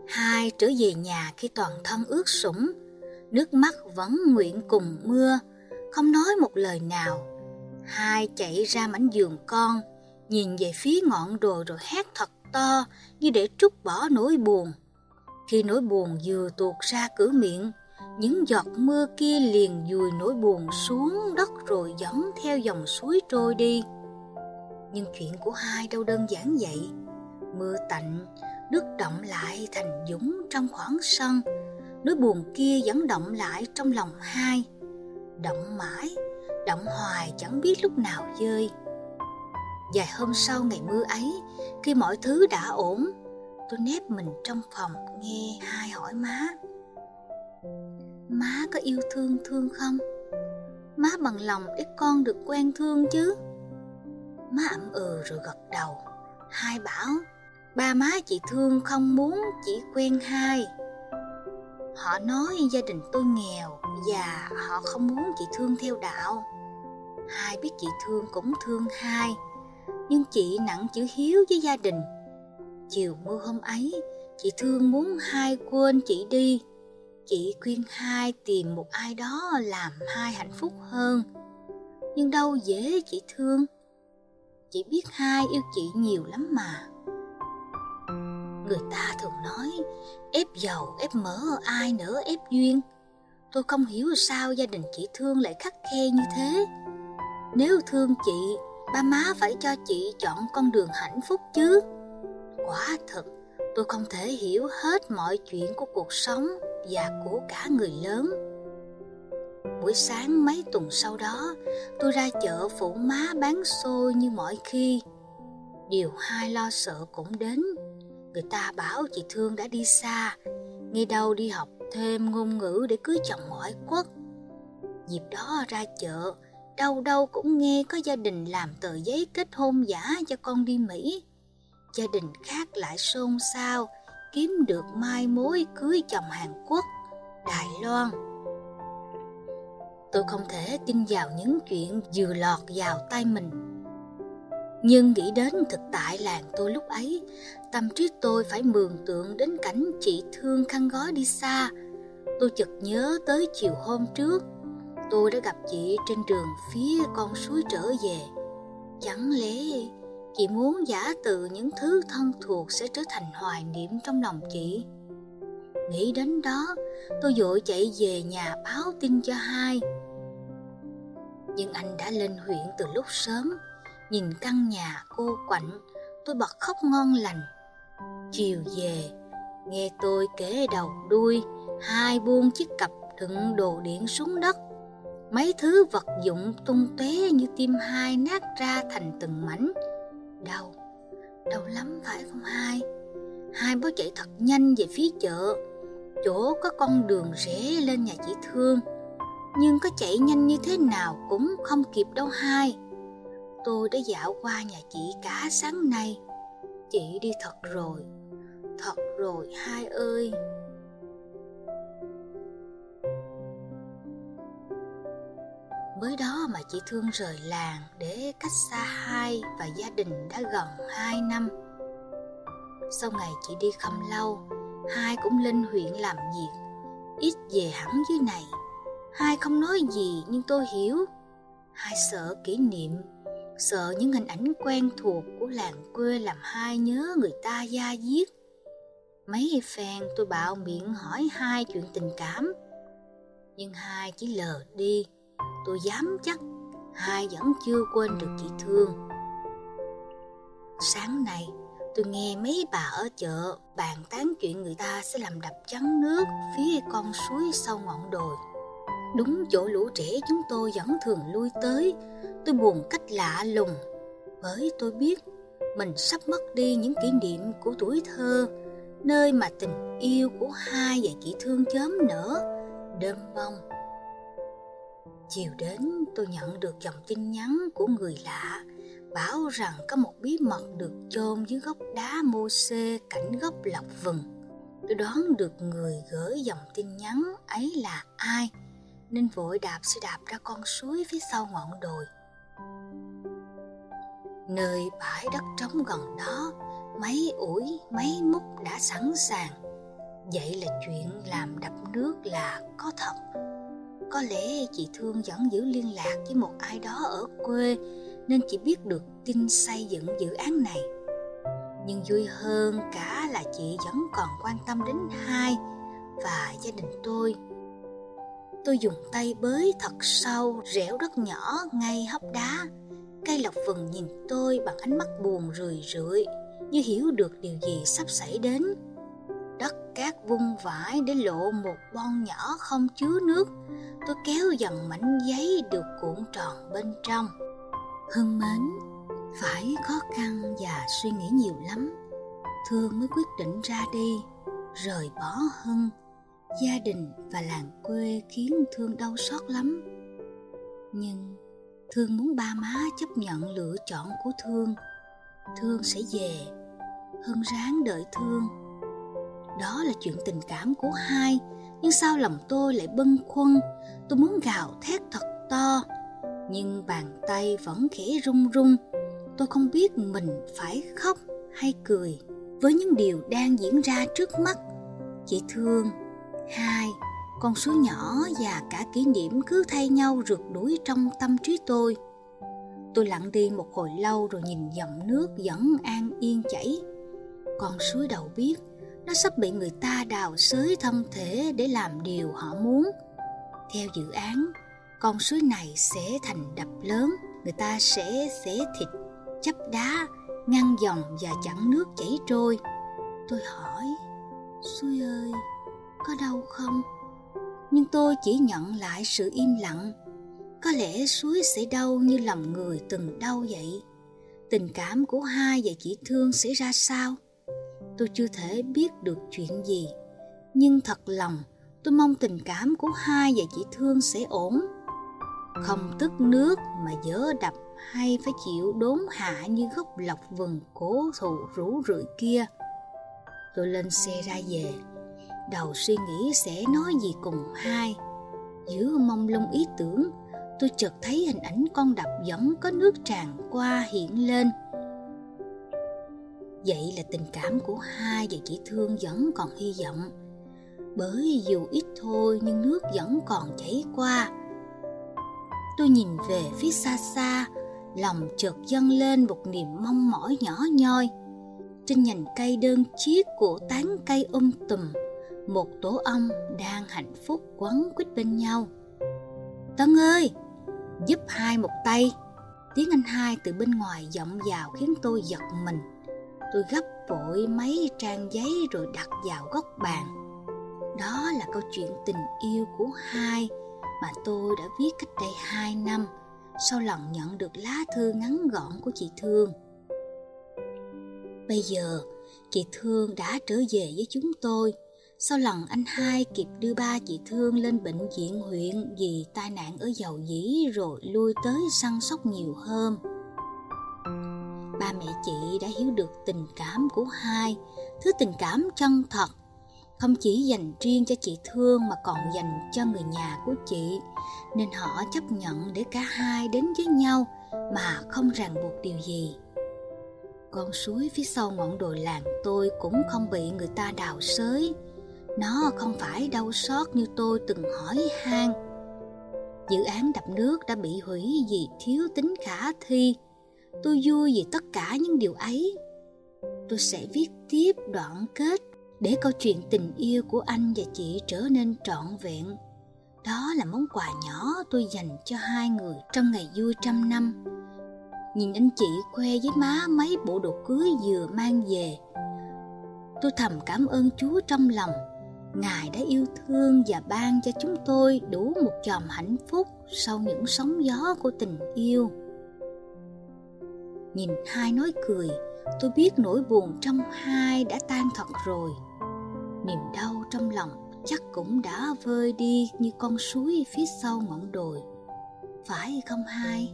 hai trở về nhà khi toàn thân ướt sũng, nước mắt vẫn nguyện cùng mưa, không nói một lời nào. Hai chạy ra mảnh giường con, nhìn về phía ngọn đồi rồi hét thật to như để trút bỏ nỗi buồn. Khi nỗi buồn vừa tuột ra cửa miệng, những giọt mưa kia liền dùi nỗi buồn xuống đất rồi dẫn theo dòng suối trôi đi. Nhưng chuyện của hai đâu đơn giản vậy. Mưa tạnh, nước động lại thành dũng trong khoảng sân. Nỗi buồn kia vẫn động lại trong lòng hai. Động mãi, động hoài chẳng biết lúc nào rơi. Vài hôm sau ngày mưa ấy, khi mọi thứ đã ổn, tôi nép mình trong phòng nghe hai hỏi má. Má có yêu thương thương không? Má bằng lòng để con được quen thương chứ? Má ậm ừ rồi gật đầu. Hai bảo ba má chị thương không muốn chỉ quen hai. Họ nói gia đình tôi nghèo và họ không muốn chị Thương theo đạo. Hai biết chị Thương cũng thương hai, nhưng chị nặng chữ hiếu với gia đình. Chiều mưa hôm ấy, chị Thương muốn hai quên chị đi. Chị khuyên hai tìm một ai đó làm hai hạnh phúc hơn. Nhưng đâu dễ chị Thương. Chị biết hai yêu chị nhiều lắm mà. Người ta thường nói ép giàu ép mỡ ai nữa ép duyên. Tôi không hiểu sao gia đình chị Thương lại khắc khe như thế. Nếu thương chị, ba má phải cho chị chọn con đường hạnh phúc chứ. Quả thực tôi không thể hiểu hết mọi chuyện của cuộc sống và của cả người lớn. Buổi sáng mấy tuần sau đó, tôi ra chợ phụ má bán xôi như mọi khi. Điều hai lo sợ cũng đến Người ta bảo chị Thương đã đi xa, nghe đâu đi học thêm ngôn ngữ để cưới chồng ngoại quốc. Dịp đó ra chợ, đâu đâu cũng nghe có gia đình làm tờ giấy kết hôn giả cho con đi Mỹ. Gia đình khác lại xôn xao, kiếm được mai mối cưới chồng Hàn Quốc, Đài Loan. Tôi không thể tin vào những chuyện vừa lọt vào tay mình nhưng nghĩ đến thực tại làng tôi lúc ấy, tâm trí tôi phải mường tượng đến cảnh chị thương khăn gói đi xa. Tôi chợt nhớ tới chiều hôm trước, tôi đã gặp chị trên đường phía con suối trở về. Chẳng lẽ chị muốn giả từ những thứ thân thuộc sẽ trở thành hoài niệm trong lòng chị? Nghĩ đến đó, tôi vội chạy về nhà báo tin cho hai. Nhưng anh đã lên huyện từ lúc sớm, nhìn căn nhà cô quạnh tôi bật khóc ngon lành chiều về nghe tôi kể đầu đuôi hai buông chiếc cặp đựng đồ điện xuống đất mấy thứ vật dụng tung tóe như tim hai nát ra thành từng mảnh đau. Đau lắm, phải không hai? Hai bó chạy thật nhanh về phía chợ. Chỗ có con đường rẽ lên nhà chị thương. Nhưng có chạy nhanh như thế nào cũng không kịp đâu hai. Tôi đã dạo qua nhà chị cả sáng nay. Chị đi thật rồi. Thật rồi, hai ơi. Mới đó mà chị thương rời làng để cách xa hai và gia đình đã gần hai năm sau ngày chị đi không lâu hai cũng lên huyện làm việc ít về hẳn dưới này hai không nói gì nhưng tôi hiểu hai sợ kỷ niệm sợ những hình ảnh quen thuộc của làng quê làm hai nhớ người ta da diết. Mấy phen tôi bạo miệng hỏi hai chuyện tình cảm, nhưng hai chỉ lờ đi. Tôi dám chắc hai vẫn chưa quên được chị Thương. Sáng nay, tôi nghe mấy bà ở chợ bàn tán chuyện người ta sẽ làm đập chắn nước phía con suối sau ngọn đồi. Đúng chỗ lũ trẻ chúng tôi vẫn thường lui tới, tôi buồn cách lạ lùng, bởi tôi biết mình sắp mất đi những kỷ niệm của tuổi thơ, nơi mà tình yêu của hai và chị thương chớm nở, đơm bông. Chiều đến tôi nhận được dòng tin nhắn của người lạ bảo rằng có một bí mật được chôn dưới gốc đá mô xê cạnh gốc lọc vừng. Tôi đoán được người gửi dòng tin nhắn ấy là ai nên vội đạp xe đạp ra con suối phía sau ngọn đồi. Nơi bãi đất trống gần đó, mấy ủi, mấy múc đã sẵn sàng. Vậy là chuyện làm đập nước là có thật. Có lẽ chị Thương vẫn giữ liên lạc với một ai đó ở quê, nên chị biết được tin xây dựng dự án này. Nhưng vui hơn cả là chị vẫn còn quan tâm đến hai và gia đình tôi. Tôi dùng tay bới thật sâu rẻo đất nhỏ ngay hốc đá. Cây lộc vừng nhìn tôi bằng ánh mắt buồn rười rượi, như hiểu được điều gì sắp xảy đến đất cát vung vãi để lộ một bon nhỏ không chứa nước. Tôi kéo dần mảnh giấy được cuộn tròn bên trong. Hưng mến, phải khó khăn và suy nghĩ nhiều lắm. Thương mới quyết định ra đi, rời bỏ hưng. Gia đình và làng quê khiến thương đau xót lắm. Nhưng thương muốn ba má chấp nhận lựa chọn của thương. Thương sẽ về hân ráng đợi thương đó là chuyện tình cảm của hai, Nhưng sao lòng tôi lại bâng khuâng? Tôi muốn gào thét thật to, Nhưng bàn tay vẫn khẽ run run. Tôi không biết mình phải khóc hay cười Với những điều đang diễn ra trước mắt. Chị thương, Hai, Con suối nhỏ và cả kỷ niệm cứ thay nhau rượt đuổi trong tâm trí tôi. Tôi lặng đi một hồi lâu rồi nhìn dòng nước vẫn an yên chảy. Con suối đầu biết nó sắp bị người ta đào xới thân thể để làm điều họ muốn. Theo dự án, con suối này sẽ thành đập lớn, người ta sẽ xé thịt, chấp đá, ngăn dòng và chặn nước chảy trôi. Tôi hỏi, suối ơi, có đau không? Nhưng tôi chỉ nhận lại sự im lặng. Có lẽ suối sẽ đau như lòng người từng đau vậy. Tình cảm của hai và chị Thương sẽ ra sao? Tôi chưa thể biết được chuyện gì. Nhưng thật lòng, tôi mong tình cảm của hai và chị thương sẽ ổn. Không tức nước mà dở đập hay phải chịu đốn hạ như gốc lọc vừng cố thù rủ rượi kia. Tôi lên xe ra về. Đầu suy nghĩ sẽ nói gì cùng hai. Giữa mông lung ý tưởng, tôi chợt thấy hình ảnh con đập giống có nước tràn qua hiện lên. Vậy là tình cảm của hai và chị Thương vẫn còn hy vọng. Bởi dù ít thôi nhưng nước vẫn còn chảy qua. Tôi nhìn về phía xa xa Lòng chợt dâng lên một niềm mong mỏi nhỏ nhoi. Trên nhành cây đơn chiếc của tán cây um tùm Một tổ ong đang hạnh phúc quấn quýt bên nhau. Tân ơi, giúp hai một tay. Tiếng anh hai từ bên ngoài vọng vào khiến tôi giật mình tôi gấp vội mấy trang giấy rồi đặt vào góc bàn đó là câu chuyện tình yêu của hai mà tôi đã viết cách đây hai năm sau lần nhận được lá thư ngắn gọn của chị Thương. Bây giờ, chị Thương đã trở về với chúng tôi sau lần anh hai kịp đưa ba chị Thương lên bệnh viện huyện vì tai nạn ở dầu dĩ rồi lui tới săn sóc nhiều hôm ba mẹ chị đã hiểu được tình cảm của hai, thứ tình cảm chân thật. Không chỉ dành riêng cho chị thương mà còn dành cho người nhà của chị. Nên họ chấp nhận để cả hai đến với nhau mà không ràng buộc điều gì. Con suối phía sau ngọn đồi làng tôi cũng không bị người ta đào xới nó không phải đau xót như tôi từng hỏi han. Dự án đập nước đã bị hủy vì thiếu tính khả thi tôi vui vì tất cả những điều ấy. Tôi sẽ viết tiếp đoạn kết để câu chuyện tình yêu của anh và chị trở nên trọn vẹn. Đó là món quà nhỏ tôi dành cho hai người trong ngày vui trăm năm. Nhìn anh chị khoe với má mấy bộ đồ cưới vừa mang về, tôi thầm cảm ơn chúa trong lòng. Ngài đã yêu thương và ban cho chúng tôi đủ một chòm hạnh phúc sau những sóng gió của tình yêu. Nhìn hai nói cười, tôi biết nỗi buồn trong hai đã tan thật rồi. Niềm đau trong lòng chắc cũng đã vơi đi như con suối phía sau ngọn đồi. Phải không hai?